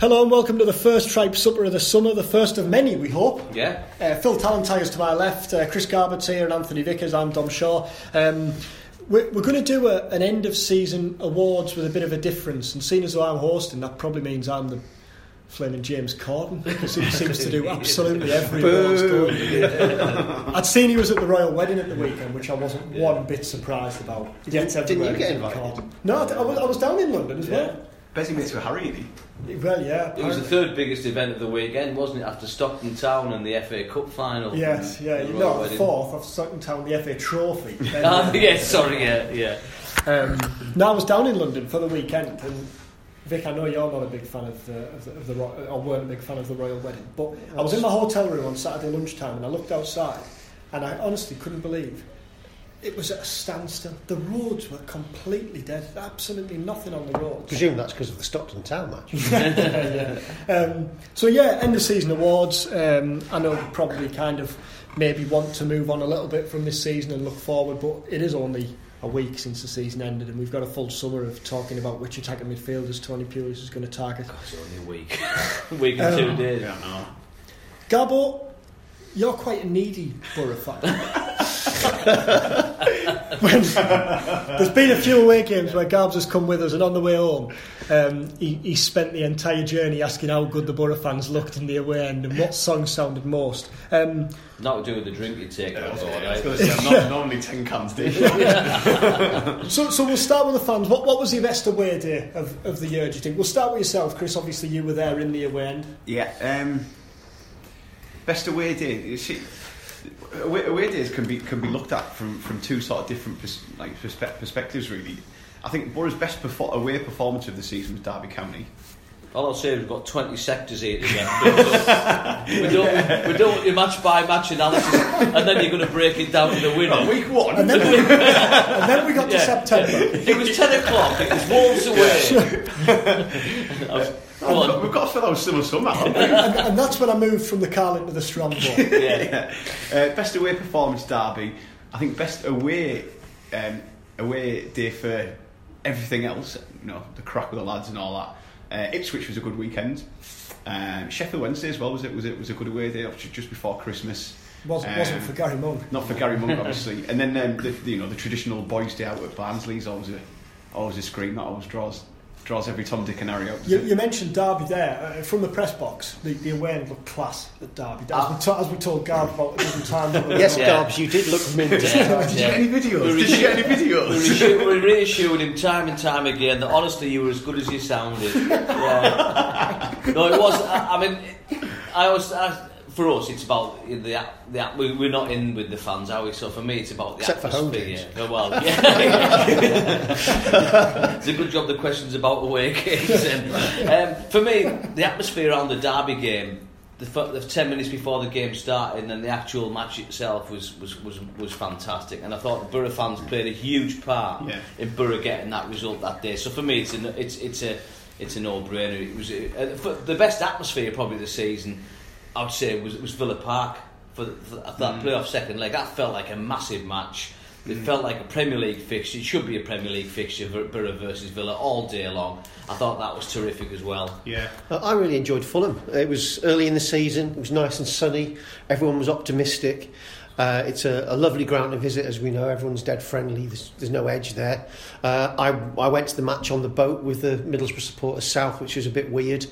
Hello and welcome to the first Tribe Supper of the summer, the first of many, we hope. Yeah. Uh, Phil Tallentire's to my left, uh, Chris Garbutt's here, and Anthony Vickers. I'm Dom Shaw. Um, we're, we're going to do a, an end of season awards with a bit of a difference, and seeing as though I'm hosting, that probably means I'm the flaming James Corden because he seems to do absolutely every awards. I'd seen he was at the royal wedding at the weekend, which I wasn't one bit surprised about. He gets Didn't you get invited? Corden. No, I, I was, I was down in London as well. Busy mates with Harry, isn't he? Well, yeah. It was the third biggest event of the weekend, wasn't it? After Stockton Town and the FA Cup final. Yes, yeah, you Royal know, Wedding. fourth of Sutton Town, the FA Trophy. Then, uh, yes, sorry, yeah, yeah. Um, no, I was down in London for the weekend, and Vic, I know you're not a big fan of the, of the, of the or weren't a big fan of the royal wedding, but I was in my hotel room on Saturday lunchtime, and I looked outside, and I honestly couldn't believe it was at a standstill. The roads were completely dead, absolutely nothing on the roads. presume that's because of the Stockton Town match. Um, so yeah, end of season awards. Um, I know we probably kind of maybe want to move on a little bit from this season and look forward, but it is only a week since the season ended, and we've got a full summer of talking about which attacking midfielders Tony Pulis is going to target. It's only a week. a week and two Um, days. Yeah. Gabo, you're quite a needy Borough fan. when, there's been a few away games where Garbs has come with us, and on the way home, um, he, he spent the entire journey asking how good the Borough fans looked in the away end and what song sounded most. Um, Not to do with the drink you take, that was I was right. going to say, I'm not normally 10 cans deep. so, so we'll start with the fans. What, what was the best away day of, of the year? Do you think? We'll start with yourself, Chris. Obviously, you were there in the away end. yeah, um, best away day. You see, away days can be can be looked at from, from two sort of different pers- like perspe- perspectives, really. I think Borough's best perfor- away performance of the season was Derby County. All I'll say is we've got 20 sectors here to get through. we don't, we don't want your match by match analysis, and then you're going to break it down to the winner. Week one. And then we, and then we got to Yeah. September. It was 10 o'clock, it was Wolves away. I was- we've, got, on. we've got to fill those summer somehow. and, and that's when I moved from the Carling to the Strongbow. Yeah. Uh, best away performance Derby. I think best away um, away day for everything else. You know, the crack with the lads and all that. Uh, Ipswich was a good weekend. Um, Sheffield Wednesday as well was it was it was a good away day just before Christmas. wasn't, wasn't Um, for Gary Monk. Not for Gary Monk obviously. and then um, the, the, you know the traditional boys' day out at Barnsley is always a always a scream that always draws draws every Tom Dick and Harry out. doesn't You, you mentioned Derby there. Uh, from the press box, the, the away end looked class at Derby. As, Ah. we, to, as we told Garb about a dozen times. yes, Yeah. Garbs, you did look mint. Did you get any videos? Did you get any We videos? reassured, we reassured him time and time again that honestly you were as good as you sounded. Yeah. No, it was. I, I mean, I was. I, for us, it's about the at- the. we- We're not in with the fans, are we? So for me, it's about the Except for home atmosphere. Oh, well, yeah. it's a good job the questions about away games. And, um, for me, the atmosphere around the derby game. The, the ten minutes before the game started, and then the actual match itself was, was, was, was fantastic. And I thought the Borough fans played a huge part Yeah. in Borough getting that result that day. So for me, it's a it's it's a it's a no-brainer. It was uh, for the best atmosphere probably the season. I would say was was Villa Park for, for that mm. playoff second leg. That felt like a massive match. It mm. felt like a Premier League fixture. It should be a Premier League fixture, Bor- Borough versus Villa all day long. I thought that was terrific as well. Yeah. I really enjoyed Fulham. It was early in the season. It was nice and sunny. Everyone was optimistic. Uh, it's a, a lovely ground to visit, as we know. Everyone's dead friendly. There's, there's no edge there. Uh, I, I went to the match on the boat with the Middlesbrough supporters south, which was a bit weird.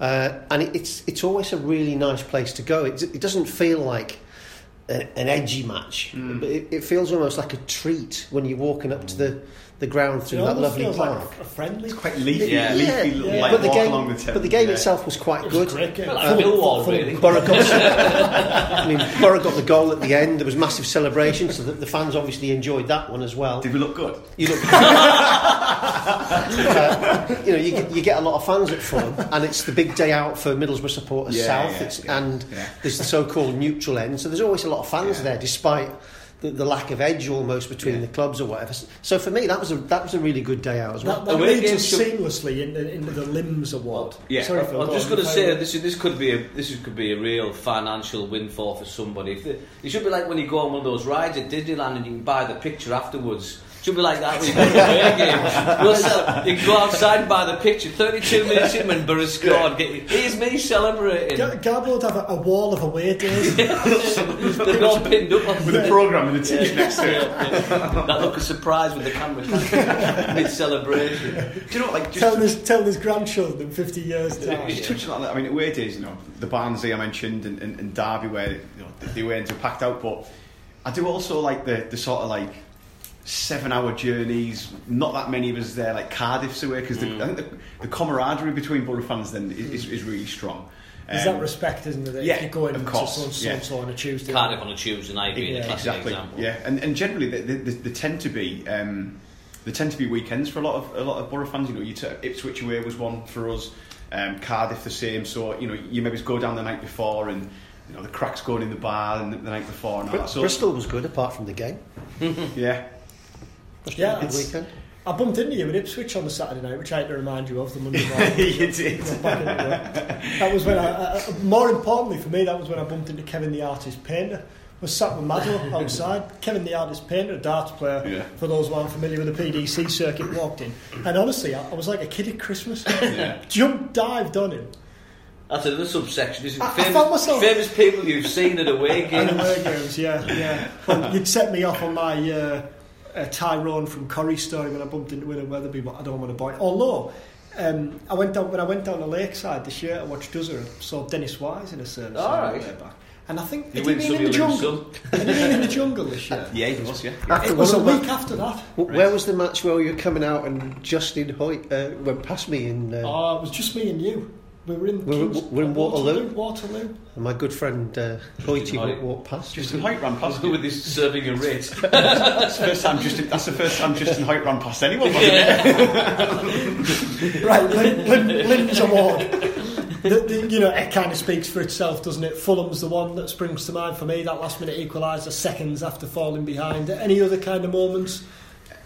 Uh, and it, it's it's always a really nice place to go. It, it doesn't feel like a, an edgy match, but it, it feels almost like a treat when you're walking up to the the ground through It that lovely feels park. like a friendly. It's quite leafy, Yeah. leafy, Yeah. like but the walk game, along the Thames. but the game yeah. itself was quite was good. a great. Like Millwall, really. Borough got, I mean, Borough got the goal at the end. There was massive celebration, so the, the fans obviously enjoyed that one as well. Did we look good? You look, uh, you know, you get, you get a lot of fans at Fulham, and it's the big day out for Middlesbrough supporters Yeah, south. yeah, it's, yeah, and yeah. there's the so-called neutral end, so there's always a lot of fans Yeah. there, despite the, the lack of edge almost between Yeah. the clubs or whatever. So for me, that was a that was a really good day out as well. That, that Away leads us should- seamlessly into, into the Limbs Award. Yeah. Sorry, Phil, I'm go just going to say this is, this could be a this could be a real financial windfall for somebody. If the, it should be like when you go on one of those rides at Disneyland and you can buy the picture afterwards. It should be like that when you go to the away game. We'll sell, you can go outside and buy the picture. 32 minutes in when Borough scored. Get, here's me celebrating. Ga- Garbo would have a, a wall of away days. They're all pinned up on With a programme and the ticket next to it. that look of surprise with the camera mid celebration. Do you know what, like, just telling, his, telling his grandchildren in 50 years' time. Just touching on that, I mean, away days, you know, the Barnsley I mentioned and, and, and Derby where you know, the, the away ends are packed out, but I do also like the, the sort of like seven hour journeys, not that many of us there, like Cardiff's away, because I think the, the camaraderie between Borough fans then is, is, is really strong. There's Um, that respect, isn't there? that yeah, if you're going of to course, so so yeah. and so on a Tuesday. Cardiff on a Tuesday night being Yeah, a classic exactly. example. Yeah, and, and generally they, they, they, they tend to be um, they tend to be weekends for a lot of a lot of Borough fans. You know, you took Ipswich away was one for us. Um, Cardiff the same. So you know, you maybe go down the night before and. You know, the cracks going in the bar and the, the night before and all Br- that. So, Bristol was good apart from the game. yeah, Yeah, Good it's- weekend. I bumped into you at Ipswich on the Saturday night, which I had to remind you of the Monday morning. you did. Back into it. That was when I, I, more importantly for me, that was when I bumped into Kevin the artist painter. Was sat with Maddo outside. Kevin the artist painter, a darts player. Yeah. For those who aren't familiar with the PDC circuit, walked in, and honestly, I, I was like a kid at Christmas. Yeah. Jumped, dived on him. That's another subsection. This is I- I famous, found myself- famous people you've seen at away And games. away games, yeah, yeah. Well, you'd set me off on my uh, uh, Tyrone from Corrie story when I bumped into William Weatherby, but I don't want to buy. it. Although um, I went down when I went down the lakeside this year, I watched Dozer and saw Dennis Wise in a service. All on the right. way back. And I think You had he win been some, in the jungle. some. He been in the jungle this year? Yeah, he was. Yeah. After It was a one of week after that. Wh- Where was the match where you were coming out and Justin Hoyte uh, went past me in uh, Oh, it was just me and you. We were in, We were- Kings- we were in Waterloo? Waterloo. and my good friend uh, Hoyty Hoyt. walked, walked past? Justin Hoyte ran past you. with this serving a rate. That's the first time Justin. That's the first time Justin Hoyte ran past anyone. Wasn't it? Right, Lin, Lin, Lin's award. The, the, you know, it kind of speaks for itself, doesn't it? Fulham's the one that springs to mind for me. That last minute equaliser, seconds after falling behind. Any other kind of moments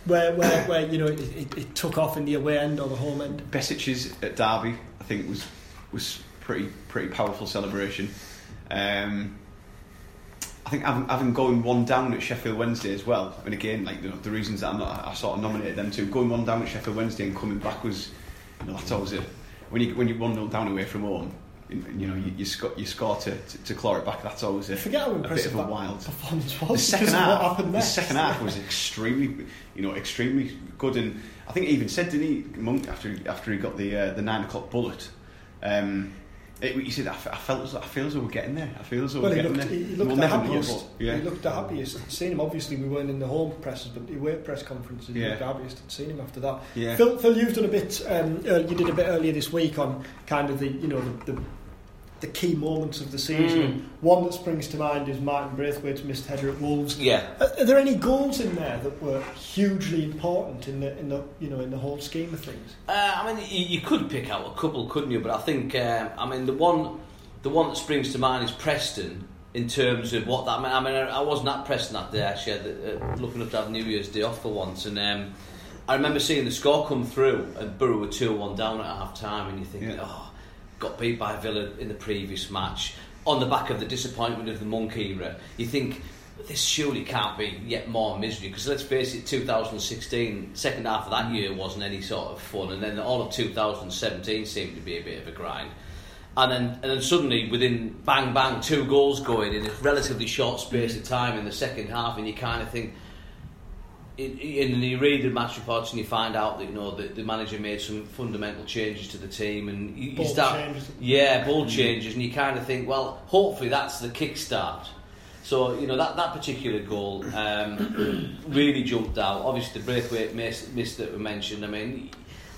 where, where, where you know, it, it, it took off in the away end or the home end? Besic's at Derby, I think was was pretty pretty powerful celebration. Um, I think having, having going one down at Sheffield Wednesday as well, and again, like you know, the reasons that I'm not, I sort of nominated them to going one down at Sheffield Wednesday and coming back was, you know, that's always it. When you when you one 0 down away from home, you, you know, you, you, score, you score to, to, to claw it back. That's always a, Forget how a bit impressive of a wild. performance was. The second half, the second half was extremely, you know, extremely good, and I think he even said, didn't he, Monk, after he, after he got the uh, the nine o'clock bullet. Um, it, he said, I, I felt, I feel as though we're getting there. I feel as though Well, we're getting looked, there. he looked we'll the happiest. yeah. He looked the happiest. Seen him. Obviously, we weren't in the home presses, but the away press conferences. He Yeah. looked the happiest. I'd seen him after that. Yeah. Phil, Phil, you've done a bit. Um, uh, you did a bit earlier this week on kind of the you know the. the the key moments of the season. Mm. One that springs to mind is Martin Braithwaite's missed header at Wolves. Yeah. Are, are there any goals in there that were hugely important in the in the you know in the whole scheme of things? Uh, I mean, you, you could pick out a couple, couldn't you? But I think, um, I mean, the one, the one that springs to mind is Preston. In terms of what that meant, I mean, I, I wasn't at Preston that day. Actually, had, uh, looking up to have New Year's Day off for once, and um, I remember seeing the score come through, and Borough were two one down at half time, and you think, Yeah. oh, got beat by Villa in the previous match on the back of the disappointment of the Monk era. You think this surely can't be yet more misery because let's face it, 2016 second half of that year wasn't any sort of fun, and then all of 2017 seemed to be a bit of a grind. And then, and then suddenly, within bang bang, two goals going in a relatively short space of time in the second half, and you kind of think, in you read the match reports and you find out that you know the, the manager made some fundamental changes to the team, and you, you start, changes. yeah, bold changes, and you kind of think, well, hopefully that's the kickstart. So you know that, that particular goal um, really jumped out. Obviously, the breakaway miss, miss that we mentioned. I mean,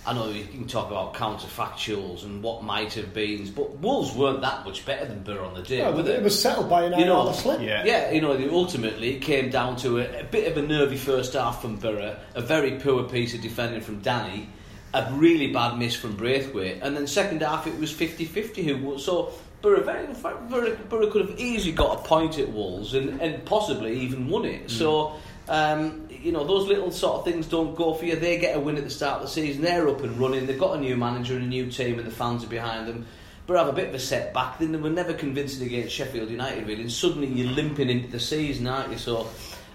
I know you can talk about counterfactuals and what might have been, but Wolves weren't that much better than Borough on the day. Yeah, were they? it was settled by an You know, slip. Yeah. Yeah, you know, ultimately it came down to a, a bit of a nervy first half from Borough, a very poor piece of defending from Danny, a really bad miss from Braithwaite, and then second half it was 50-50 who was so Borough, very, very, Borough could have easily got a point at Wolves and, and possibly even won it. So, um, you know, those little sort of things don't go for you. They get a win at the start of the season, they're up and running, they've got a new manager and a new team and the fans are behind them. But have a bit of a setback. Then they were never convincing against Sheffield United, really. And suddenly you're limping into the season, aren't you? So,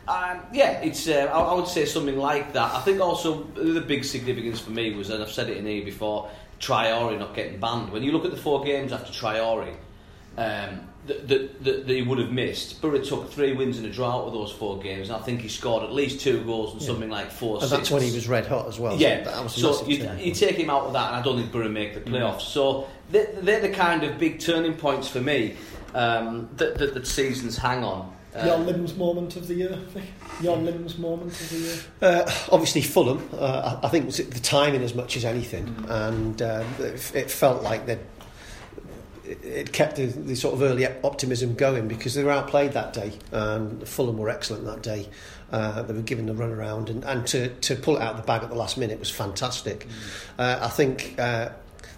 um, yeah, it's. Uh, I, I would say something like that. I think also the big significance for me was, and I've said it in here before, Traore not getting banned. When you look at the four games after Traore, um, that, that, that he would have missed. Borough took three wins and a draw out of those four games, and I think he scored at least two goals and something like four. And that's when he was red hot as well. Yeah, so that was so you, you take him out of that, and I don't think Borough make the playoffs. So they're, they're the kind of big turning points for me um, that, that the seasons hang on. Uh, Your Limbs moment of the year, Your Limbs moment of the year? Uh, obviously, Fulham. Uh, I I think it was the timing as much as anything, and uh, it, it felt like that. It kept the, the sort of early optimism going because they were outplayed that day, and Fulham were excellent that day. Uh, they were given the run around, and, and to, to pull it out of the bag at the last minute was fantastic. Uh, I think uh,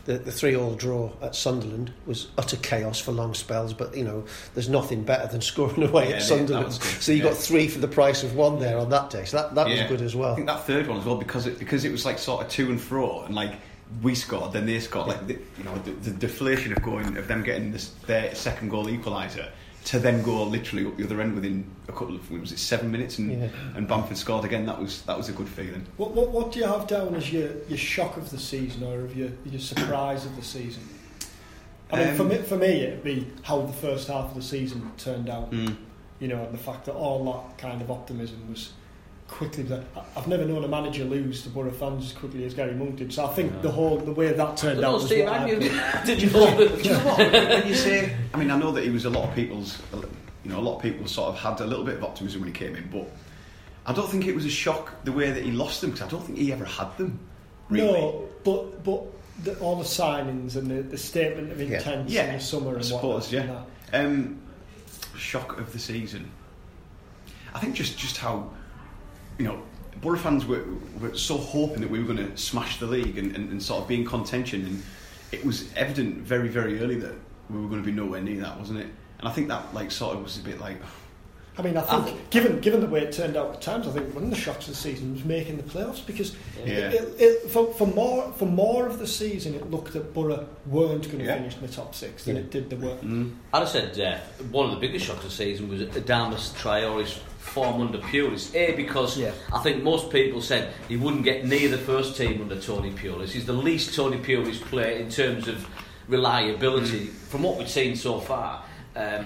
the, the three-all draw at Sunderland was utter chaos for long spells, but you know there's nothing better than scoring away Yeah, at Sunderland. So you got three for the price of one there on that day. So that, that Yeah. was good as well. I think that third one as well because it because it was like sort of to and fro and like we scored then they scored like the, you know the, the deflation of going of them getting this their second goal equaliser to then go literally up the other end within a couple of was it seven minutes and Yeah. and Bamford scored again that was that was a good feeling. What, what, what do you have down as your, your shock of the season or of your, your surprise of the season? I mean, Um, for, me, for me, it'd be how the first half of the season turned out. Mm. You know, and the fact that all that kind of optimism was quickly. I- I've never known a manager lose to Borough fans as quickly as Gary Monk did. So I think the whole the way that turned No, out was Steve, what I I- did you Do you know what? when you say, I mean, I know that he was a lot of people's, you know, a lot of people sort of had a little bit of optimism when he came in, but I don't think it was a shock the way that he lost them because I don't think he ever had them. Really. No, but but the, all the signings and the, the statement of intent Yeah, in the summer I and suppose, whatnot, yeah. and. Um, shock of the season. I think just just how, you know, Borough fans were, were so hoping that we were going to smash the league and, and, and sort of be in contention, and it was evident very very early that we were going to be nowhere near that, wasn't it? And I think that like sort of was a bit like, I mean, I think, given given the way it turned out at times, I think one of the shocks of the season was making the playoffs because Yeah. it, it, for, for more for more of the season, it looked that Borough weren't going to Yeah. finish in the top six than Yeah. it did the work. mm, I'd have said uh, one of the biggest shocks of the season was Adama Traore's form under Pulis. A, because Yeah. I think most people said he wouldn't get near the first team under Tony Pulis. He's the least Tony Pulis player in terms of reliability from what we've seen so far. Um,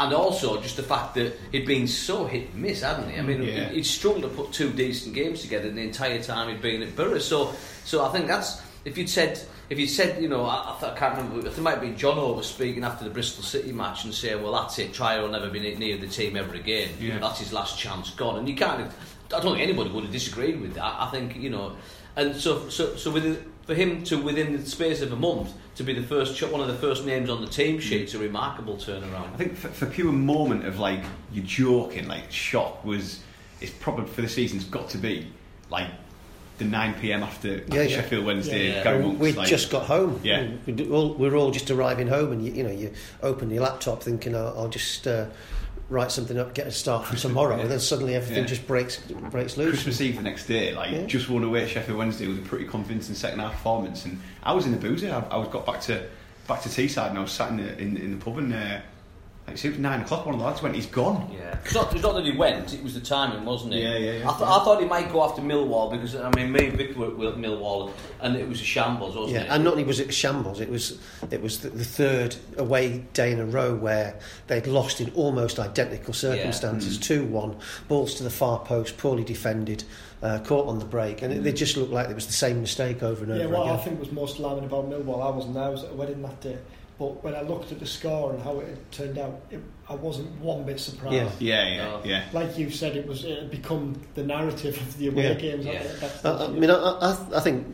and also just the fact that he'd been so hit and miss, hadn't he? I mean, Yeah. he- he'd struggled to put two decent games together the entire time he'd been at Borough. So, so I think that's if you'd said if you'd said you know I, I, can't remember I think it might be John over speaking after the Bristol City match and saying well that's it Traore will never be near the team ever again Yeah. that's his last chance gone and you can't I don't think anybody would have disagreed with that I think you know and so so so with for him to within the space of a month to be the first one of the first names on the team sheet is a remarkable turnaround I think for, for pure moment of like you're joking, like shock was, it's probably for the season's got to be like the 9 p.m. after, after Yeah, yeah. Sheffield Wednesday. Yeah, yeah. Monk's We'd like, just got home. Yeah. We, we, all, we were all just arriving home, and you, you know, you open your laptop thinking, "I'll, I'll just uh, write something up, get a start for tomorrow," Yeah. and then suddenly everything Yeah. just breaks breaks loose. Christmas Eve the next day, like Yeah. just won away at Sheffield Wednesday with a pretty convincing second half performance, and I was in the boozer. I, I was got back to back to Teesside, and I was sat in the, in, in the pub, and uh, like, it was nine o'clock. One of the lads went, "He's gone." Yeah, it's not, it's not that he went; it was the timing, wasn't it? Yeah, yeah, yeah. I, th- I thought he might go after Millwall because I mean, me and Vic were were at Millwall, and it was a shambles, wasn't Yeah, it? and not only was it a shambles, it was it was the, the third away day in a row where they'd lost in almost identical circumstances. Mm. Two one, balls to the far post, poorly defended, uh, caught on the break, and it, they just looked like it was the same mistake over and Yeah, over what again. I think was most alarming about Millwall, I wasn't there, I was at a wedding that day. But when I looked at the score and how it had turned out, it, I wasn't one bit surprised. Yeah. Yeah, yeah, Oh. yeah. Like you said, it was it had become the narrative of the away Yeah. games. Yeah. That's- I, I mean, I, I, I think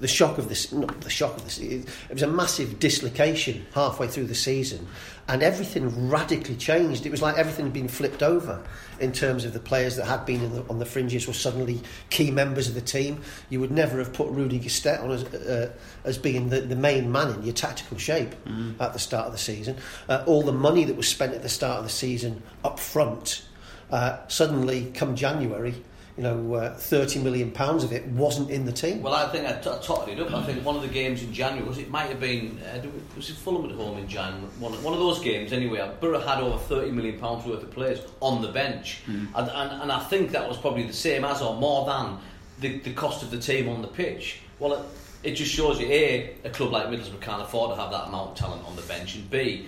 the shock of this, not the shock of this, it, it was a massive dislocation halfway through the season, and everything radically changed. It was like everything had been flipped over in terms of the players that had been in the, on the fringes were suddenly key members of the team. You would never have put Rudy Gestede on as, uh, as being the, the main man in your tactical shape at the start of the season. Uh, all the money that was spent at the start of the season up front, uh, suddenly come January, you know, uh, 30 million pounds of it wasn't in the team. Well, I think I, t- I totted it up. I think one of the games in January was it might have been uh, was it Fulham at home in January? One, one of those games anyway. Borough had over thirty million pounds worth of players on the bench, and, and and I think that was probably the same as or more than the, the cost of the team on the pitch. Well, it, it just shows you a a club like Middlesbrough can't afford to have that amount of talent on the bench, and b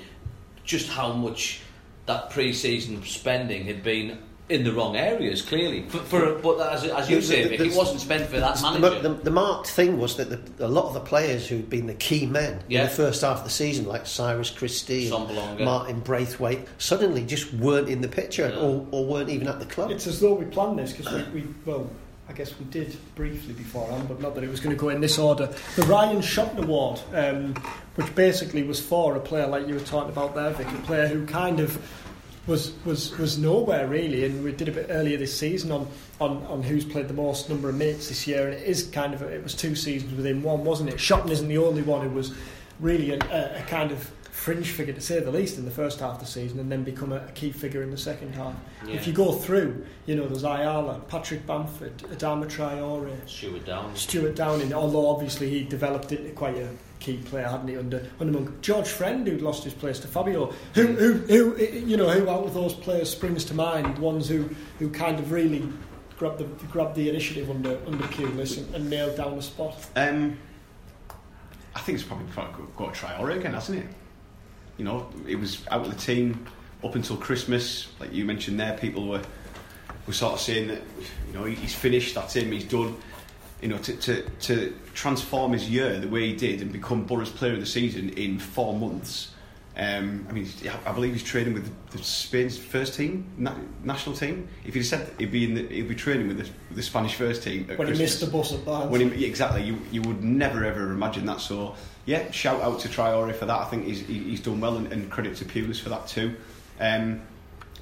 just how much that pre-season spending had been in the wrong areas. Clearly, for, for but as, as you say, the- the- it wasn't spent for that The, manager. the, the marked thing was that the, a lot of the players who'd been the key men Yeah. in the first half of the season, like Cyrus Christie, and Sombalonga. Martin Braithwaite, suddenly just weren't in the picture Yeah. or, or weren't even at the club. It's as though we planned this because we, we, well, I guess we did briefly beforehand, but not that it was going to go in this order. The Ryan Shotton Award, um, which basically was for a player like you were talking about there, Vic, a player who kind of was was was nowhere really, and we did a bit earlier this season on, on, on who's played the most number of minutes this year, and it is kind of it was two seasons within one, wasn't it? Shotton isn't the only one who was really a, a, kind of fringe figure to say the least in the first half of the season, and then become a, a key figure in the second half. Yeah. If you go through, you know, there's Ayala, Patrick Bamford, Adama Traore, Stuart Downs. Stuart Downing, although obviously he developed into quite a key player, hadn't he, under, under Monk. George Friend, who'd lost his place to Fabio. Who, who, who, you know, who out of those players springs to mind, ones who, who kind of really grabbed the, grabbed the initiative under, under Pulis and, and nailed down the spot? Um, I think it's probably got to Traore again, hasn't it? You know, it was out of the team up until Christmas. Like you mentioned there, people were were sort of saying that you know he's finished, that's him, he's done. You know, to, to, to transform his year the way he did and become Borough's Player of the Season in four months. Um, I mean, I believe he's training with the Spain's first team, na- national team. If he'd said he'd be in the, he'd be training with the, the Spanish first team When he missed the bus at Barnes. When he, exactly, you, you would never ever imagine that. So, yeah, shout out to Traore for that. I think he's, he- he's done well, and, and credit to Pulis for that too. Um,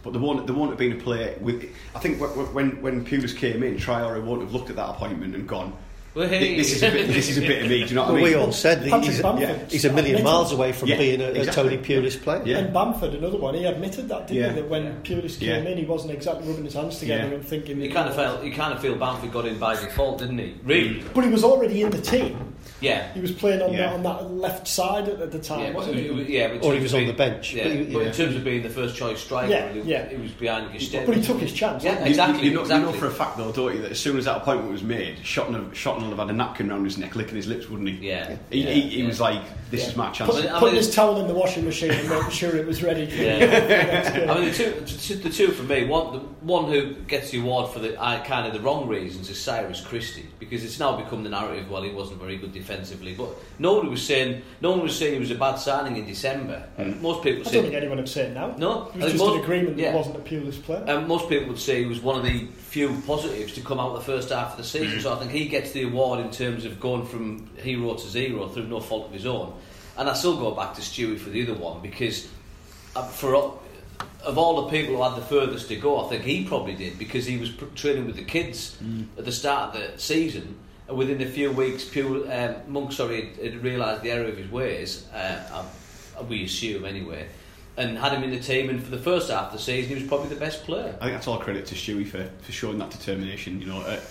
but there won't, there won't have been a player with. I think wh- wh- when when Pulis came in, Traore won't have looked at that appointment and gone, hey. "This is a bit, this is a bit of me." Do you know what Well, I mean? we all said that he's, Bamford. a, he's a million miles away from Yeah, being a, a exactly. Tony Pulis player. Yeah. And Bamford, another one, he admitted that, didn't Yeah. he? That when Pulis came Yeah. in, he wasn't exactly rubbing his hands together Yeah. and thinking. You kind of felt, you kind of feel Bamford got in by default, didn't he? Really? But he was already in the team. Yeah. He was playing on, Yeah. that, on that left side at, at the time, Yeah, wasn't but- he? yeah, but Or he was of on being- the bench, Yeah, but he- but in terms of being the first choice striker, Yeah, he, yeah. he was behind his step. But he took his chance. Yeah, didn't You- exactly. You, know, exactly. you know for a fact though, don't you, that as soon as that appointment was made, Shotton have, Shotton will have had a napkin around his neck, licking his lips, wouldn't he? Yeah. He, Yeah, he, he yeah. was like, "This Yeah. is my chance." Put, I mean- putting his towel in the washing machine and making sure it was ready. Yeah. That's. I mean, the two, the two- for me, one, the one who gets the award for the uh, kind of the wrong reasons is Cyrus Christie because it's now become the narrative. Well, he wasn't very good defensively, but nobody was saying no one was saying he was a bad signing in December. Most people I don't think anyone would say it now. no. It was just most- an agreement that yeah. he wasn't a Pulis player. Um, most people would say he was one of the few positives to come out the first half of the season. So I think he gets the award in terms of going from hero to zero through no fault of his own. And I still go back to Stewie for the other one because uh, for of all the people who had the furthest to go, I think he probably did because he was pr- training with the kids at the start of the season. Within a few weeks, Pew, um, Monk sorry had, had realised the error of his ways. Uh, uh, we assume anyway. And had him in the team, and for the first half of the season, he was probably the best player. I think that's all credit to Stewie for, for showing that determination. You know, at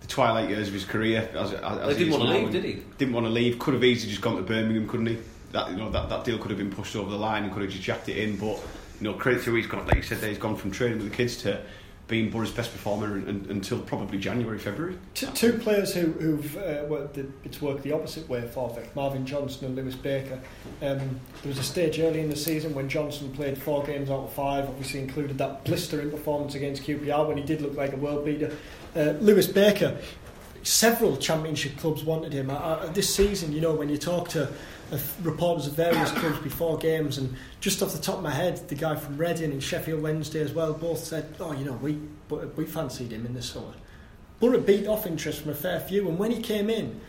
the twilight years of his career, as, as, didn't want to leave, did he? Didn't want to leave. Could have easily just gone to Birmingham, couldn't he? That you know that, that deal could have been pushed over the line and could have just jacked it in. But you know, credit to he's gone. Like you said, there, he's gone from training with the kids to being Borough's best performer un, un, until probably January, February. Two, two players who, who've uh, worked the, it's worked the opposite way for Vic, Marvin Johnson and Lewis Baker. Um, there was a stage early in the season when Johnson played four games out of five, obviously included that blistering performance against QPR when he did look like a world beater. Uh, Lewis Baker, several Championship clubs wanted him. I, I, this season, you know, when you talk to uh, reporters of various clubs before games, and just off the top of my head, the guy from Reading and Sheffield Wednesday as well both said, "Oh, you know, we we fancied him in the summer." Borough beat off interest from a fair few, and when he came in,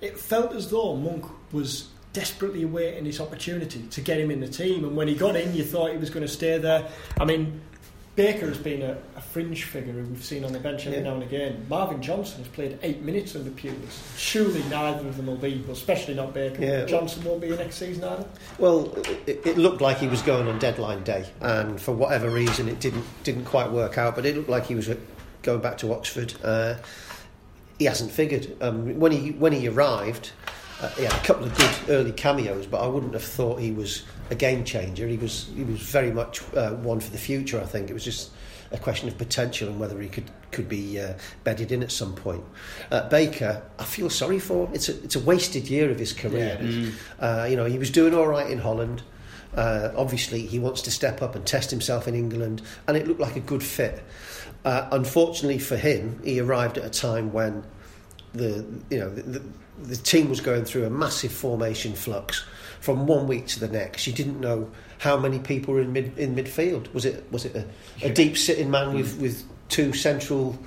it felt as though Monk was desperately awaiting his opportunity to get him in the team. And when he got in, you thought he was going to stay there. I mean, Baker has been a, a fringe figure who we've seen on the bench every yeah. now and again. Marvin Johnson has played eight minutes under Pulis. Surely neither of them will be, especially not Baker. Yeah. Johnson won't be next season either. Well, it, it, looked like he was going on deadline day, and for whatever reason, it didn't didn't quite work out. But it looked like he was going back to Oxford. Uh, he hasn't figured. Um, when he when he arrived, uh, he had a couple of good early cameos, but I wouldn't have thought he was a game changer. He was he was very much uh, one for the future. I think it was just a question of potential and whether he could could be uh, bedded in at some point. Uh, Baker, I feel sorry for. It's a it's a wasted year of his career. Yeah, mm. uh, you know, he was doing all right in Holland. Uh, obviously, he wants to step up and test himself in England, and it looked like a good fit. Uh, unfortunately for him, he arrived at a time when the you know the, the, the team was going through a massive formation flux from one week to the next. You didn't know how many people were in mid in midfield. Was it was it a, a deep sitting man with, with two central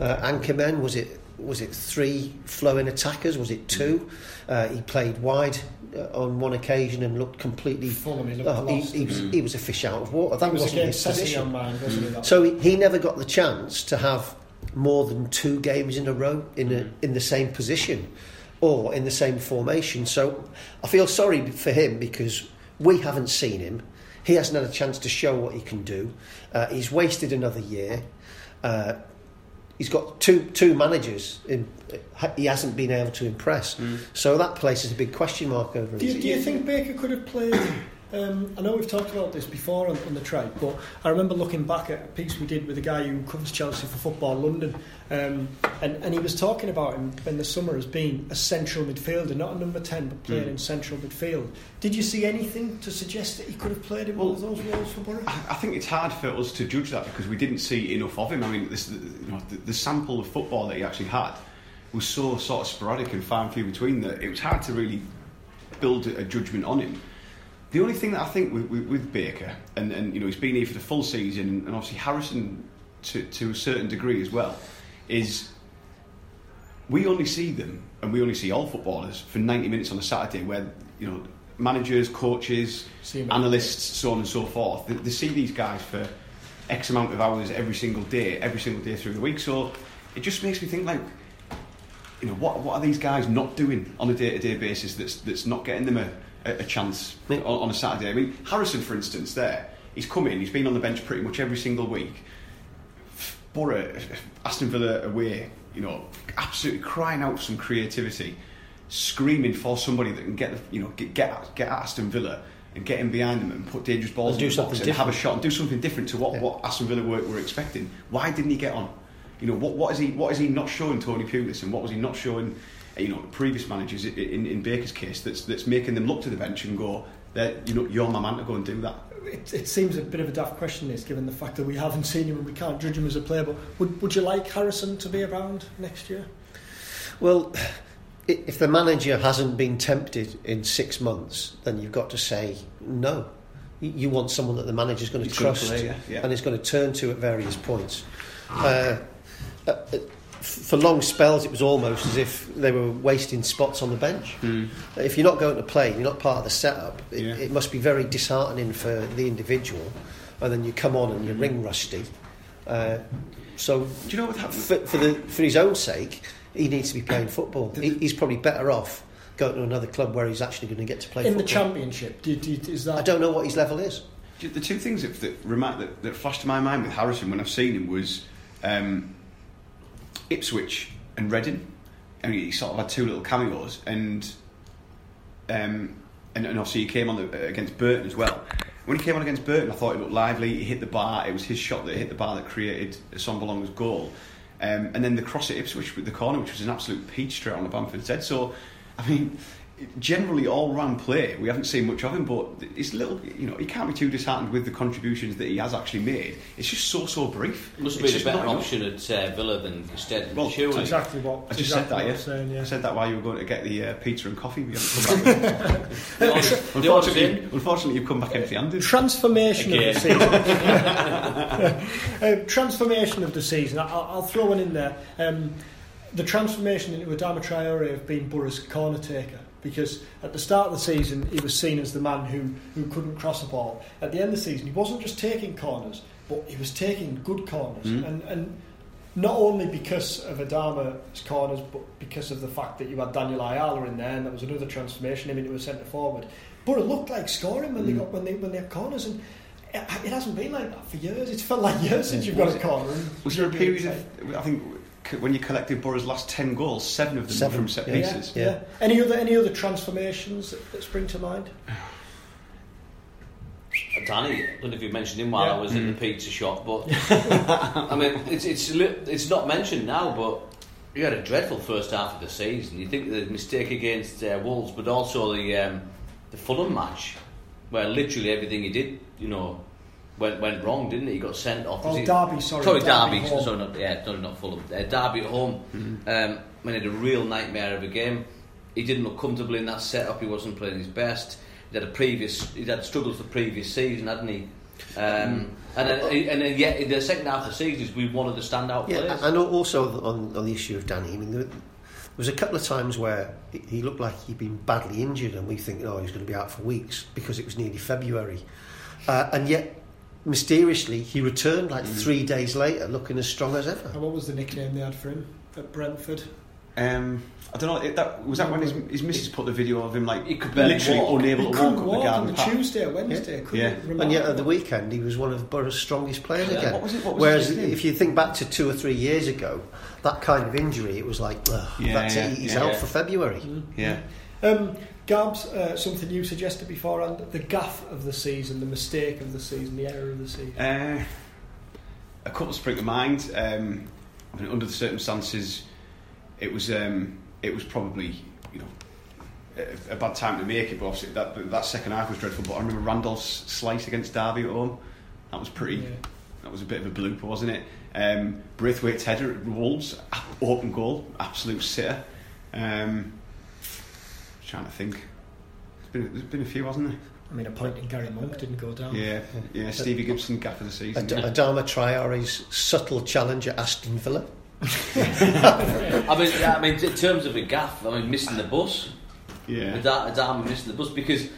uh, anchor men? Was it was it three flowing attackers? Was it two? Uh, he played wide uh, on one occasion and looked completely. Full he, oh, he, he, was, he, was, a fish out of water. That was wasn't his position. Mind, mm. So he, he never got the chance to have more than two games in a row in a, in the same position or in the same formation. So I feel sorry for him because we haven't seen him. He hasn't had a chance to show what he can do. Uh, he's wasted another year. Uh, he's got two two managers. In, he hasn't been able to impress. Mm. So that places a big question mark over him. Do you, do you think Baker could have played? Um, I know we've talked about this before on, on the track, but I remember looking back at a piece we did with a guy who covers Chelsea for Football London, um, and, and he was talking about him in the summer as being a central midfielder, not a number 10, but playing mm. in central midfield. Did you see anything to suggest that he could have played in well, one of those roles for Borough? I think it's hard for us to judge that because we didn't see enough of him. I mean, this, you know, the, the sample of football that he actually had was so sort of sporadic and far and few between that it was hard to really build a judgment on him. The only thing that I think with, with, with Baker, and, and you know he's been here for the full season, and obviously Harrison to, to a certain degree as well, is we only see them, and we only see all footballers for 90 minutes on a Saturday, where you know managers, coaches, analysts, so on and so forth. They, they see these guys for X amount of hours every single day, every single day through the week. So it just makes me think like, you know, what what are these guys not doing on a day to day basis that's that's not getting them a a, a chance on, on, a Saturday. I mean, Harrison, for instance, there he's come in, he's been on the bench pretty much every single week. Borough, Aston Villa away, you know, absolutely crying out for some creativity, screaming for somebody that can get the, you know get get, get Aston Villa and get in behind them and put dangerous balls and do something and have a shot and do something different to what, yeah. what Aston Villa were, were expecting. Why didn't he get on? You know, what, what is he what is he not showing Tony Pulis and what was he not showing you know previous managers in, in Baker's case that's that's making them look to the bench and go that you know you're my man to go and do that. It, it, seems a bit of a daft question, this, given the fact that we haven't seen him and we can't judge him as a player. But would would you like Harrison to be around next year? Well. If the manager hasn't been tempted in six months, then you've got to say no. You want someone that the manager's going to He's trust play, yeah. Yeah. and is going to turn to at various points. Uh, uh, for long spells, it was almost as if they were wasting spots on the bench. Mm. If you're not going to play, you're not part of the setup. It, yeah. it, must be very disheartening for the individual, and then you come on and you're mm. ring rusty. Uh, so, do you know what happened? For, for, the, for his own sake, he needs to be playing football. He, he's probably better off going to another club where he's actually going to get to play in football. the championship. Do, do, is that? I don't know what his level is. The two things that that, that, that flashed to my mind with Harrison when I've seen him was. Um, Ipswich and Reading. I mean, he sort of had two little cameos, and um, and, and obviously he came on the, against Burton as well. When he came on against Burton, I thought he looked lively. He hit the bar. It was his shot that hit the bar that created Assombalonga's goal. Um, and then the cross at Ipswich with the corner, which was an absolute peach straight on the Bamford's head. So, I mean, generally all round play, we haven't seen much of him, but it's little, you know, he can't be too disheartened with the contributions that he has actually made. It's just so so brief. Must have been a better not option at uh, Villa than Gestede. Well, surely. Exactly what I just exactly said that, what yeah. I'm saying, yeah. I said that while you were going to get the uh, pizza and coffee. We haven't come back. The odds- the odds unfortunately, unfortunately, you've come back empty-handed. Transformation Again. of the season. uh, transformation of the season. I'll, I'll throw one in there. Um, the transformation into Adama Traore of being Borough's corner taker. Because at the start of the season, he was seen as the man who, who couldn't cross a ball. At the end of the season, he wasn't just taking corners, but he was taking good corners. Mm. And, and not only because of Adama's corners, but because of the fact that you had Daniel Ayala in there, and that was another transformation, him into a centre forward. But it looked like scoring when they got when they when they had corners, and it, it hasn't been like that for years. It's felt like years since you've got a corner. Was there a period of, I think, when you collected Borough's last 10 goals, seven of them Seven, were from set yeah. pieces. Yeah, yeah. Any other any other transformations that, that spring to mind? Danny, I don't know if you mentioned him while Yeah. I was in the pizza shop, but I mean, it's it's it's not mentioned now, but he had a dreadful first half of the season. You think the mistake against uh, Wolves, but also the um, the Fulham match, where literally everything he did, you know, went went wrong, didn't it? He got sent off. Oh, Derby, sorry, sorry, Derby Derby. sorry, not yeah, sorry, not Fulham. Uh, Derby at home. Um, when he had a real nightmare of a game. He didn't look comfortable in that setup. He wasn't playing his best. He had a previous. He had struggles the previous season, hadn't he? Um, and then, and then yet in the second half of the season, he's been one of the standout Yeah, players. and also on, on the issue of Danny, I mean, there was a couple of times where he- he looked like he'd been badly injured, and we think, oh, he's going to be out for weeks because it was nearly February, uh, and yet mysteriously he returned like three days later, looking as strong as ever. And what was the nickname they had for him at Brentford? Um, I don't know. It, that was that when his, his missus put the video of him like He could barely literally walk. unable He to couldn't walk up walk the garden the path. Tuesday or Wednesday. Couldn't Yeah. remember. And yet at the weekend he was one of Borough's strongest players Yeah, again. what was it- what was Whereas if you think back to two or three years ago, that kind of injury, it was like, Yeah, that's yeah, it, he's yeah. out for February. Yeah. Um, Gabs, uh, something you suggested beforehand, the gaff of the season, the mistake of the season, the error of the season. Uh, a couple spring to mind. Um, I mean, under the circumstances, it was um, it was probably you know a, a bad time to make it. But obviously that that second half was dreadful. But I remember Randolph's slice against Derby at home. That was pretty. Yeah. That was a bit of a blooper, wasn't it? Um, Braithwaite's header at Wolves, open goal, absolute sitter. Um, trying to think. There's been, there's been a few, hasn't there? I mean, a point in Gary Monk didn't go down. Yeah, yeah. Stevie Gibson, gaff of the season. Ad- Adama Traore's subtle challenge at Aston Villa. I mean, yeah, I mean, in terms of a gaff, I mean, missing the bus. Yeah. Adama Adama missing the bus because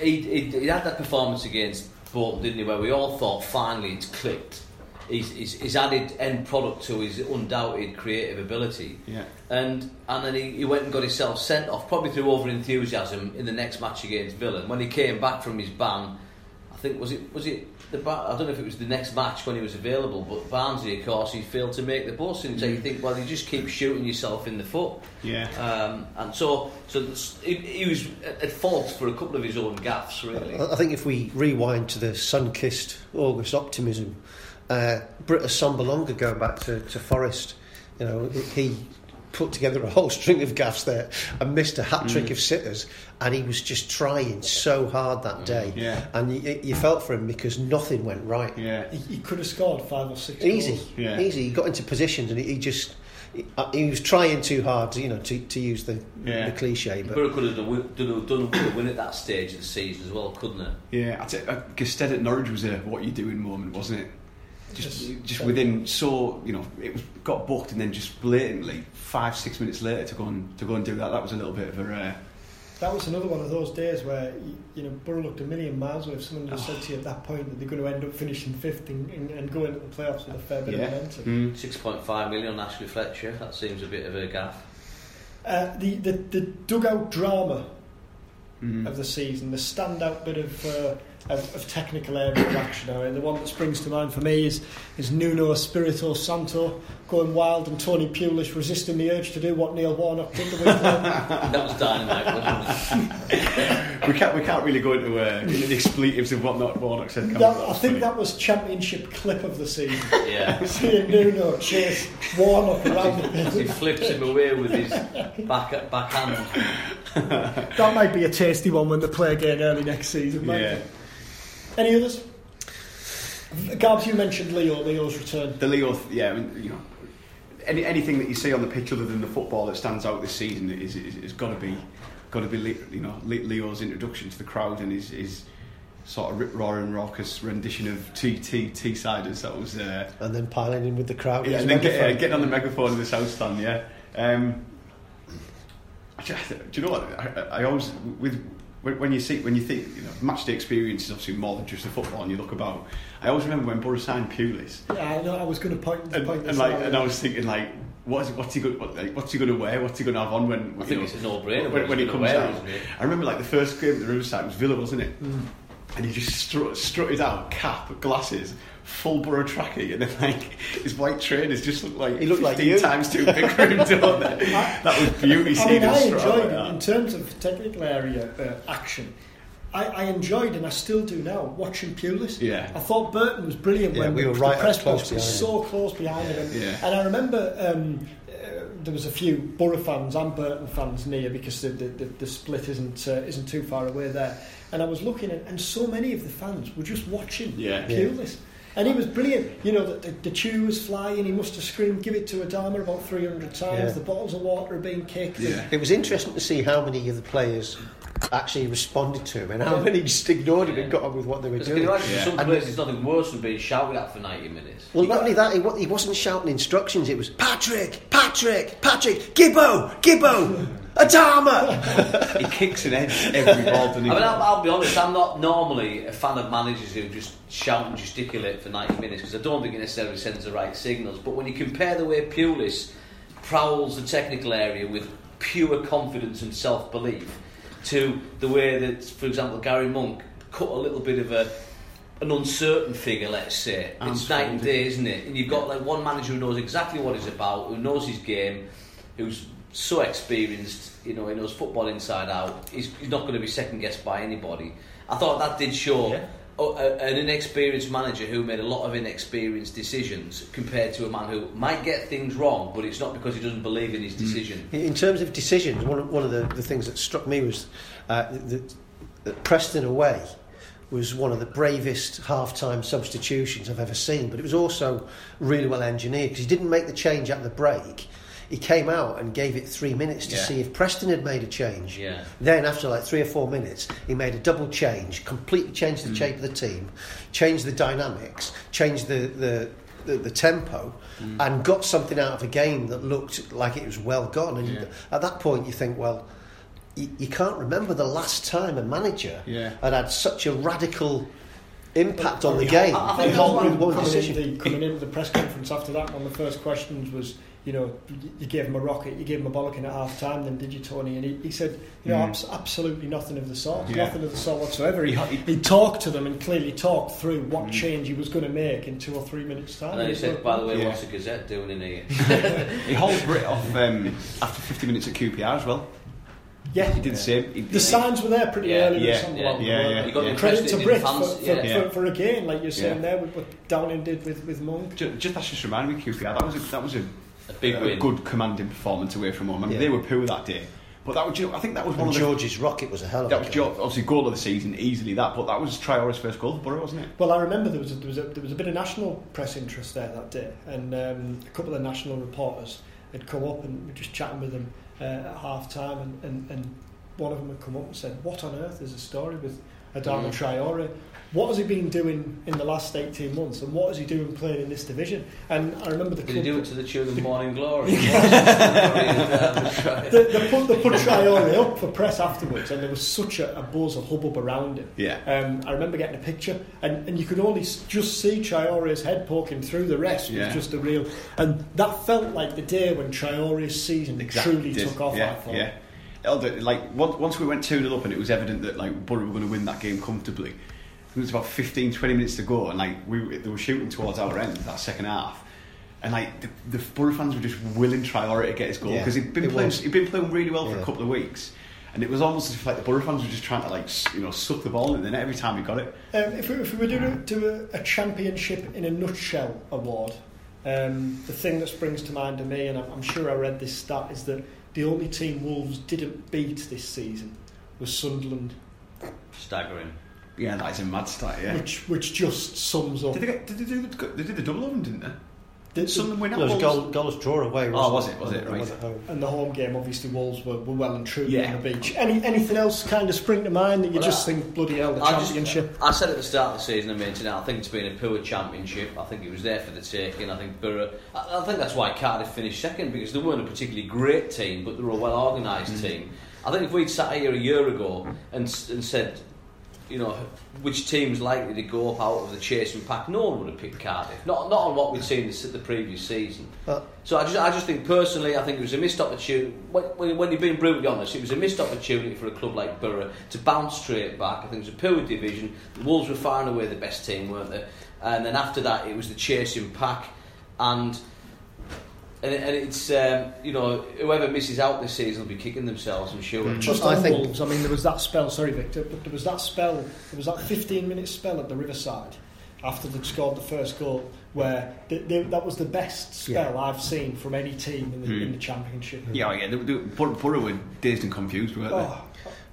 he, he, he had that performance against Bolton, didn't he? Where we all thought finally it's clicked. He's, he's, he's added end product to his undoubted creative ability. Yeah. And and then he, he went and got himself sent off, probably through over enthusiasm in the next match against Villa. And when he came back from his ban, I think was it was it the I don't know if it was the next match when he was available, but Barnsley, of course, he failed to make the bus, and so you think, well, you just keep shooting yourself in the foot. Yeah. Um, and so, so he, he was at at fault for a couple of his own gaffes, really. I I think if we rewind to the sun-kissed August optimism, uh, Britt Assombalonga going back to, to Forest, you know, he put together a whole string of gaffs there and missed a hat trick of sitters, and he was just trying so hard that day. Yeah. And you, you felt for him because nothing went right. Yeah. He, he could have scored five or six Easy, goals. Yeah. easy. He got into positions and he, he just. He, uh, he was trying too hard, you know, to, to use the, Yeah. the cliche. But Borough could have done, done, done a win at that stage of the season as well, couldn't it? Yeah, I'd say uh, at Norwich was a what you doing moment, wasn't it? Just, Just- just within so you know it was got booked and then just blatantly five six minutes later to go and to go and do that. That was a little bit of a uh, That was another one of those days where you, you know Borough looked a million miles away. If someone just said to you at that point that they're going to end up finishing fifth and, and, and go into the playoffs with a fair bit yeah. of momentum. Mm. 6.5 million Ashley Fletcher, that seems a bit of a gaff. Uh, the, the the dugout drama Mm. of the season, the standout bit of, uh, of, of technical area of action. I mean, the one that springs to mind for me is, is Nuno Espirito Santo going wild and Tony Pulis resisting the urge to do what Neil Warnock did the week later. That was dynamite, wasn't it? We can't we can't really go into, uh, into the expletives of what not Warnock said. That, That I think funny. that was championship clip of the season. Yeah. Seeing Nuno chase Warnock around the He flips him away with his back backhand. that might be a tasty one when they play again early next season. Might Yeah. it? Any others? Gabs, you mentioned Leo. Leo's return. The Leo, yeah, I mean, you know, any, anything that you see on the pitch other than the football that stands out this season is is, is got to be got to be you know Leo's introduction to the crowd and his, his sort of rip roaring raucous rendition of T T T siders. That was uh, and then piling in with the crowd. yeah, and then get, uh, getting on the megaphone in the south stand. Yeah. Um, do you know what? I, I always with when when you see when you think you know match day experience is obviously more than just the football and you look about. I always remember when Borough signed Pulis. Yeah, I, know, I was going to point, and, point and this like, out. and I was thinking like, what is, what's he going, what, like, what's he going to wear? What's he going to have on when? I think know, it's a no-brainer. when, when he comes gonna wear out. it, isn't it? I remember like the first game at the Riverside was Villa, wasn't it? Mm. And he just strut, strutted out, cap, glasses, full borough trackie, and then like his white trainers just looked like He looked like 15 you. times too big for him, don't they? That was beauty I mean, I enjoyed like it in terms of technical area uh, action. I, I enjoyed, and I still do now, watching Pulis. Yeah. I thought Burton was brilliant Yeah, when we the, were the right press close box was so close behind him. And, Yeah. and I remember um, uh, there was a few Borough fans and Burton fans near because the, the, the, the split isn't uh, isn't too far away there. And I was looking, at, and so many of the fans were just watching Yeah. Pulis. And he was brilliant. You know, the, the, the chew was flying. He must have screamed, give it to Adama about 300 times. Yeah. The bottles of water are being kicked. and- Yeah. It was interesting to see how many of the players actually responded to him and how many just ignored him and got on with what they were Because can you doing. imagine Yeah. some players, there's nothing worse than being shouted at for 90 minutes. Well, not only that, he, he wasn't shouting instructions. It was Patrick, Patrick, Patrick, Gibbo, Gibbo, Adama. He kicks an edge every ball, doesn't he? I mean, I'll, I'll be honest, I'm not normally a fan of managers who just shout and gesticulate for 90 minutes because I don't think it necessarily sends the right signals. But when you compare the way Pulis prowls the technical area with pure confidence and self belief to the way that, for example, Gary Monk cut a little bit of a an uncertain figure, let's say. It's night and day, isn't it? And you've got like one manager who knows exactly what he's about, who knows his game, who's so experienced, you know, he knows football inside out. He's, he's not going to be second guessed by anybody. I thought that did show Yeah. oh, a, an inexperienced manager who made a lot of inexperienced decisions compared to a man who might get things wrong, but it's not because he doesn't believe in his decision. In terms of decisions, one of, one of the, the things that struck me was uh, that, that Preston away was one of the bravest half-time substitutions I've ever seen. But it was also really well engineered because he didn't make the change at the break. He came out and gave it three minutes to Yeah. see if Preston had made a change. Yeah. Then, after like three or four minutes, he made a double change, completely changed the Mm. shape of the team, changed the dynamics, changed the, the, the, the tempo, Mm. and got something out of a game that looked like it was well gone. And Yeah. at that point, you think, well, you, you can't remember the last time a manager Yeah. had had such a radical impact on the game. I- I think with that's one- what one coming, decision. into the, coming into the press conference after that, one of the first questions was, you know, you- you gave him a rocket, you gave him a bollocking at half time, then did you, Tony? And he, he said, you know, Mm. abs- absolutely nothing of the sort, Yeah. nothing of the sort whatsoever. He, He- he talked to them and clearly talked through what Mm. change he was going to make in two or three minutes' time. And then he said, by the way, Yeah. what's the Gazette doing in here? He holds Brit off um, after 50 minutes at QPR as well. Yeah, He did the same. He, the signs were there pretty Yeah, early. yeah, Sunderland, yeah, weren't yeah. You got yeah. Credit to in Brit for, fans, for, yeah. for, for again, like you're saying Yeah. there, with what Downing did with, with Monk. Just, just that's just reminded me QPR. That was a, that was a, A big a win. good commanding performance away from home. I mean, Yeah. they were poor that day, but that was you know, I think that was one And of the George's rocket was a hell of a. that a was goal. George, obviously goal of the season, easily that. But that was Traore's first goal for Borough, wasn't it? Well, I remember there was a, there was a, there was a bit of national press interest there that day, and um, a couple of national reporters had come up and were just chatting with them uh, at half time, and, and, and one of them had come up and said, "What on earth is the story with Adama Mm. Traore? What has he been doing in the last eighteen months, and what is he doing playing in this division?" And I remember the Did he do it to the tune of Morning Glory? they, they put they put Traore up for press afterwards, and there was such a, a buzz, a hubbub around him. Yeah. Um, I remember getting a picture, and, and you could only just see Traore's head poking through the rest. Yeah. was just a real, and that felt like the day when Traore's season truly did. took off. Yeah, I thought. yeah. Elder, like once, once we went 2 0 up and it was evident that like Borough were going to win that game comfortably. It was about 15, 20 minutes to go, and like we they were shooting towards our end that second half, and like the, the Borough fans were just willing Traore to get his goal Yeah, because he'd been playing was. he'd been playing really well for a couple of weeks, and it was almost as if like the Borough fans were just trying to like you know suck the ball in the net every time he got it. Um, if, we, if we were to do a, a championship in a nutshell award, um, the thing that springs to mind to me, and I'm, I'm sure I read this stat, is that the only team Wolves didn't beat this season was Sunderland, Staggering. Yeah, that is a mad stat. Yeah. which which just sums up. Did they, get, did they do the, they did the double on them, didn't they? Did Sunderland win No, at it was a Wolves? goal, goalless draw away. Oh, Wasn't was it? Was it? It Right. was at home. And the home game, obviously, Wolves were, were well and truly Yeah. on the beach. Any anything else kind of spring to mind that you Well, just I- think bloody hell the I just- championship? I said at the start of the season, I mentioned it, I think it's been a poor championship. I think it was there for the taking. I think Borough. I, I think that's why Cardiff finished second because they weren't a particularly great team, but they were a well organised mm. team. I think if we'd sat here a year ago and, and said, you know, which team's likely to go up out of the chasing pack, no one would have picked Cardiff. Not not on what we'd seen this, the previous season. So I just, I just think personally, I think it was a missed opportunity. When, when, when you're being brutally honest, it was a missed opportunity for a club like Borough to bounce straight back. I think it was a poor division. The Wolves were far and away the best team, weren't they? And then after that, it was the chasing pack, and and, it- and it's um, you know whoever misses out this season will be kicking themselves. I'm sure. Just I on think- Wolves, I mean, there was that spell. Sorry, Victor, but there was that spell. There was that 15-minute spell at the Riverside after they'd scored the first goal, where they, they, that was the best spell I've seen from any team in the, Hmm. in the championship. Yeah, yeah. They, they, Bor- Borough were dazed and confused, weren't they? Oh,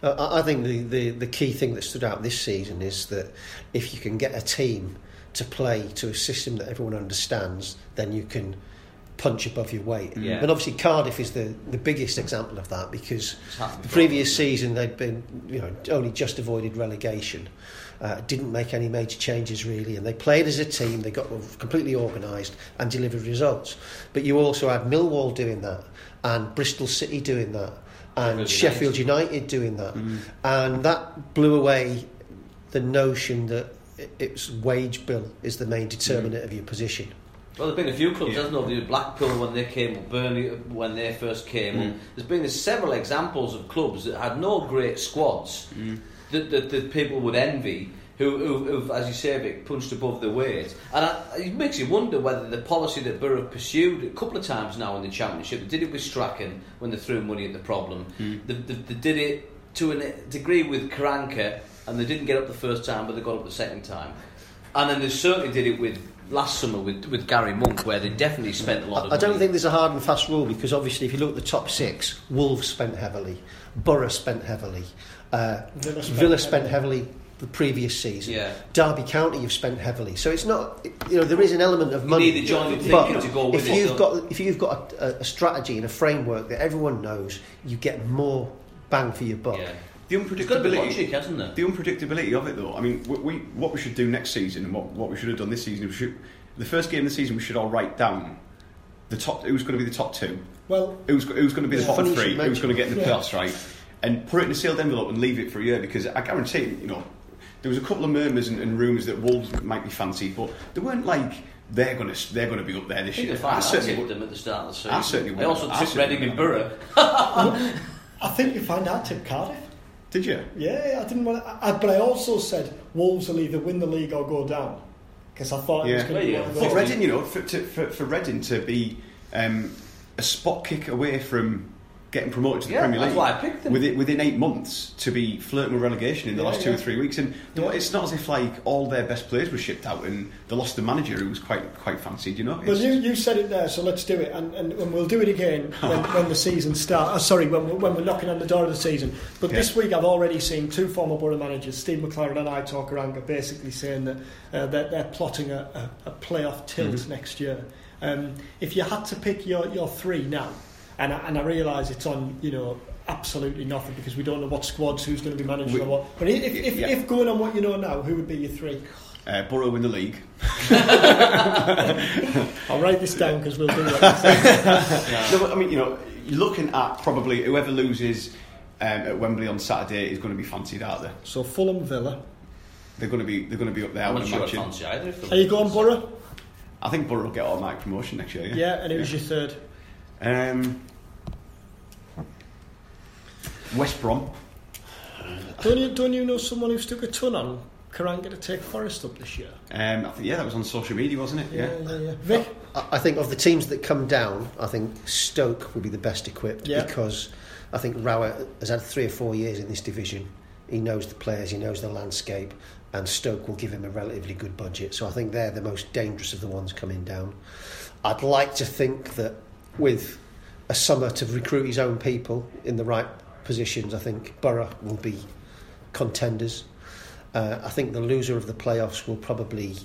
Uh, I I think the, the, the key thing that stood out this season is that if you can get a team to play to a system that everyone understands, then you can punch above your weight. Yeah. And obviously Cardiff is the, the biggest example of that because the previous season they'd been you know only just avoided relegation. Uh, didn't make any major changes really, and they played as a team. They got completely organised and delivered results. But you also had Millwall doing that, and Bristol City doing that, and Sheffield Sheffield United doing that, and that blew away the notion that it's wage bill is the main determinant of your position. Well, there've been a few clubs, Yeah. hasn't there? The Blackpool when they came up, Burnley when they first came up. There's been several examples of clubs that had no great squads mm. that, that, that people would envy. Who, who, as you say, Vic, punched above their weight, and I, it makes you wonder whether the policy that Borough pursued a couple of times now in the Championship, they did it with Strachan when they threw money at the problem. Mm. They, they, they did it to a degree with Karanka, and they didn't get up the first time, but they got up the second time. And then they certainly did it with last summer with, with Gary Monk, where they definitely spent a lot of I, I don't think there's a hard and fast rule because obviously, if you look at the top six, Wolves spent heavily, Borough spent heavily, uh, Villa spent Villa spent heavily the previous season. Yeah. Derby County have spent heavily, so it's not you know there is an element of You money. need the joint but thinking to go with if it, you've don't got if you've got a, a strategy and a framework that everyone knows, you get more bang for your buck. Yeah. The There's got to be unpredictability. logic, hasn't there? The unpredictability of it, though. I mean, we, we, what we should do next season and what, what we should have done this season, we should, the first game of the season, we should all write down the top. Who's going to be the top two? well, Who's, who's going to be the Yeah. bottom three? Who's going to get in the mention- playoffs, right? And put it in a sealed envelope and leave it for a year because I guarantee, you know, there was a couple of murmurs and, and rumours that Wolves might be fancied, but they weren't like they're going to they're going to be up there I this think year. the I certainly tipped would- them at the start of the season. I certainly I would. also I tipped certainly Reading and. Borough. I think you find out Tip Cardiff. Did you? Yeah, I didn't want to, I, but I also said Wolves will either win the league or go down because I thought it was Yeah. going to be There you one of go. those. For Reading, you know, for, to, for, for Reading to be um, a spot kick away from getting promoted to the Yeah, Premier that's League why I picked them. within, within eight months to be flirting with relegation in the Yeah, last two yeah. or three weeks, and Yeah. it's not as if like all their best players were shipped out and they lost the manager who was quite quite fancied, you know. Well, you, you said it there, so let's do it, and, and, and we'll do it again when, when the season starts. Oh, sorry, when we're, when we're knocking on the door of the season. But this week, I've already seen two former Borough managers, Steve McClaren and Aitor Karanka, basically saying that uh, they're, they're plotting a, a, a playoff tilt next year. Um, if you had to pick your, your three now, and I, and I realise it's on, you know. Absolutely nothing because we don't know what squads, who's going to be managing We- or what. But if, if, Yeah. if going on what you know now, who would be your three? uh, Borough win the league. I'll write this down because we'll do that. No, but, I mean, you know, you're looking at probably whoever loses um, at Wembley on Saturday is going to be fancied out there. so Fulham, Villa. They're going to be they're going to be up there. I I'm would not sure imagine. fancy either. Are you going Borough? I think Borough will get automatic promotion next year. Yeah. Yeah, and who's your third? Um, West Brom. Don't you, don't you know someone who stuck a ton on Karanka to take Forest up this year? Um, I think yeah, that was on social media, wasn't it? yeah, yeah. Yeah. Vic? I I think of the teams that come down, I think Stoke will be the best equipped Yeah. because I think Rowett has had three or four years in this division. He knows the players, he knows the landscape, and Stoke will give him a relatively good budget. So I think they're the most dangerous of the ones coming down. I'd like to think that with a summer to recruit his own people in the right positions, I think Borough will be contenders. Uh, I think the loser of the playoffs will probably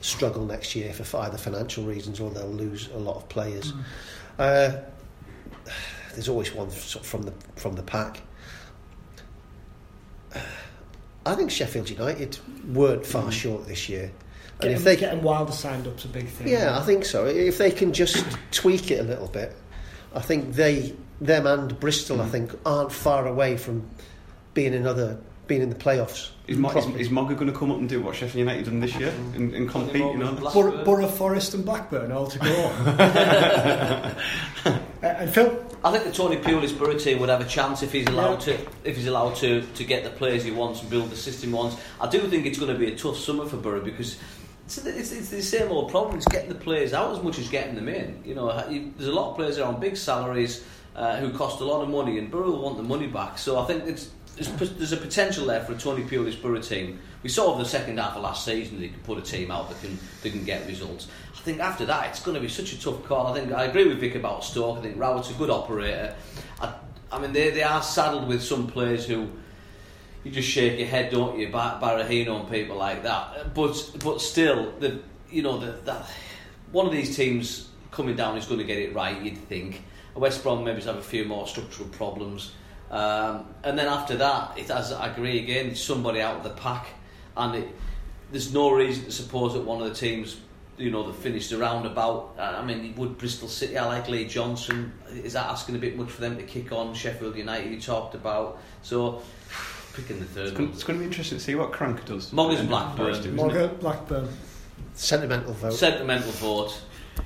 struggle next year for either financial reasons or they'll lose a lot of players. Mm. Uh, there's always one from the from the pack. I think Sheffield United weren't far mm. short this year. And if they getting Wilder signed up's a big thing. Yeah, I think so. If they can just tweak it a little bit, I think they, them and Bristol, mm. I think, aren't far away from being another being in the playoffs. Is, Mo- is, is Mogga going to come up and do what Sheffield United done this year and, and compete? You know, Bor- Borough, Forest, and Blackburn all to go. uh, and Phil, I think the Tony Pulis Borough team would have a chance if he's allowed yeah. to if he's allowed to to get the players he wants and build the system he wants. I do think it's going to be a tough summer for Borough because. It's, it's, it's the same old problem. It's getting the players out as much as getting them in. You know, there's a lot of players that are on big salaries uh, who cost a lot of money, and Borough want the money back. So I think it's there's, there's a potential there for a Tony Pulis Borough team. We saw in the second half of last season that he can put a team out that can that can get results. I think after that it's going to be such a tough call. I think I agree with Vic about Stoke. I think Rowett's a good operator. I, I mean they, they are saddled with some players who you just shake your head, don't you? Bar- Berahino and people like that. But but still, the you know the, that one of these teams coming down is going to get it right. You'd think. West Brom maybe have a few more structural problems. Um, and then after that, it has, I agree again, somebody out of the pack. And it, there's no reason to suppose that one of the teams, you know, that finished around about. Uh, I mean, would Bristol City, I like Lee Johnson. Is that asking a bit much for them to kick on? Sheffield United, you talked about. So, picking the third it's going, it's going to be interesting to see what Crank does. Mogga's Blackburn. Mogga's Blackburn. Sentimental vote. Sentimental vote.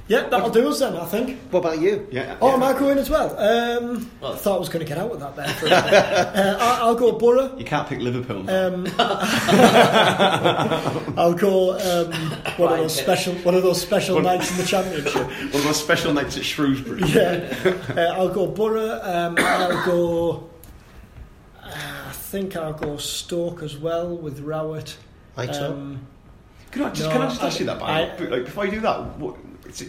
Yeah, that'll do us then, I think. What about you? Yeah. Oh, yeah. am I going as well? Um, well, I thought I was going to get out with that there. For uh, I'll, I'll, go Borough. You can't pick Liverpool. Um, I'll go um, one of those special one of those special one, nights in the championship. One of those special nights at Shrewsbury. Yeah. Uh, I'll go Borough. Um, I'll go. I think I'll go Stoke as well with Rowett. I um, can I just, no, can I just ask I, you that? I, like, before you do that, what,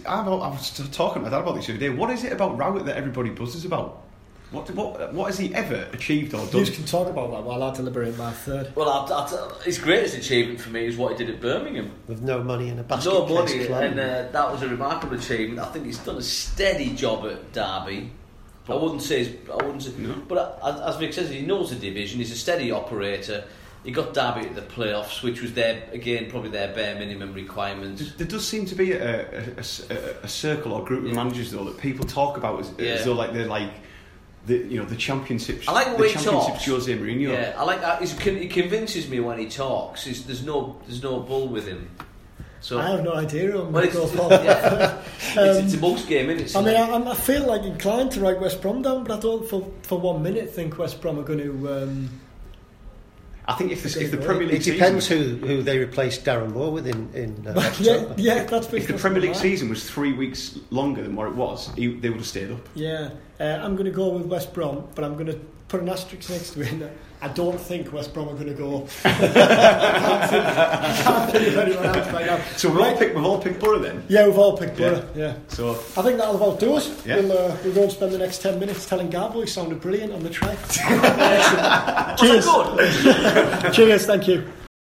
I was talking about that about this the other day. What is it about Rowett that everybody buzzes about? What, what, what has he ever achieved or done? You can talk about that while I deliberate my third. Well, I'll, I'll his greatest achievement for me is what he did at Birmingham. With no money in a basket No money, and uh, that was a remarkable achievement. I think he's done a steady job at Derby. I wouldn't say, I wouldn't say, no. but as Vic says, he knows the division. He's a steady operator. He got Derby at the playoffs, which was their again probably their bare minimum requirement. There does seem to be a, a, a, a circle or group of managers though that people talk about as, yeah. as though like they're like the you know the championship. I like the, the way he talks. Jose Mourinho. Yeah, I like that. He's, he convinces me when he talks. He's, there's no there's no bull with him. So I have no idea. I'm well, it's, it's, yeah. um, it's, it's, a most game, isn't it? I mean, I, I, feel like inclined to write West Brom down, but I don't for, for one minute think West Brom are going to. Um, I think if the, if the Premier League it depends season, who who they replace Darren Moore with in in uh, yeah yeah that's if the Premier League season was three weeks longer than what it was, he, they would have stayed up. Yeah, uh, I'm going to go with West Brom, but I'm going to put an asterisk next to it. I don't think West Brom are going to go. I, can't think, of anyone else right now. So we've all picked, we've all picked Borough then. Yeah, we've all picked Borough. Yeah. yeah. So I think that'll about do us. Yeah. We'll, uh, we'll go and spend the next ten minutes telling Garbo he sounded brilliant on the track. Cheers. Cheers. Thank you.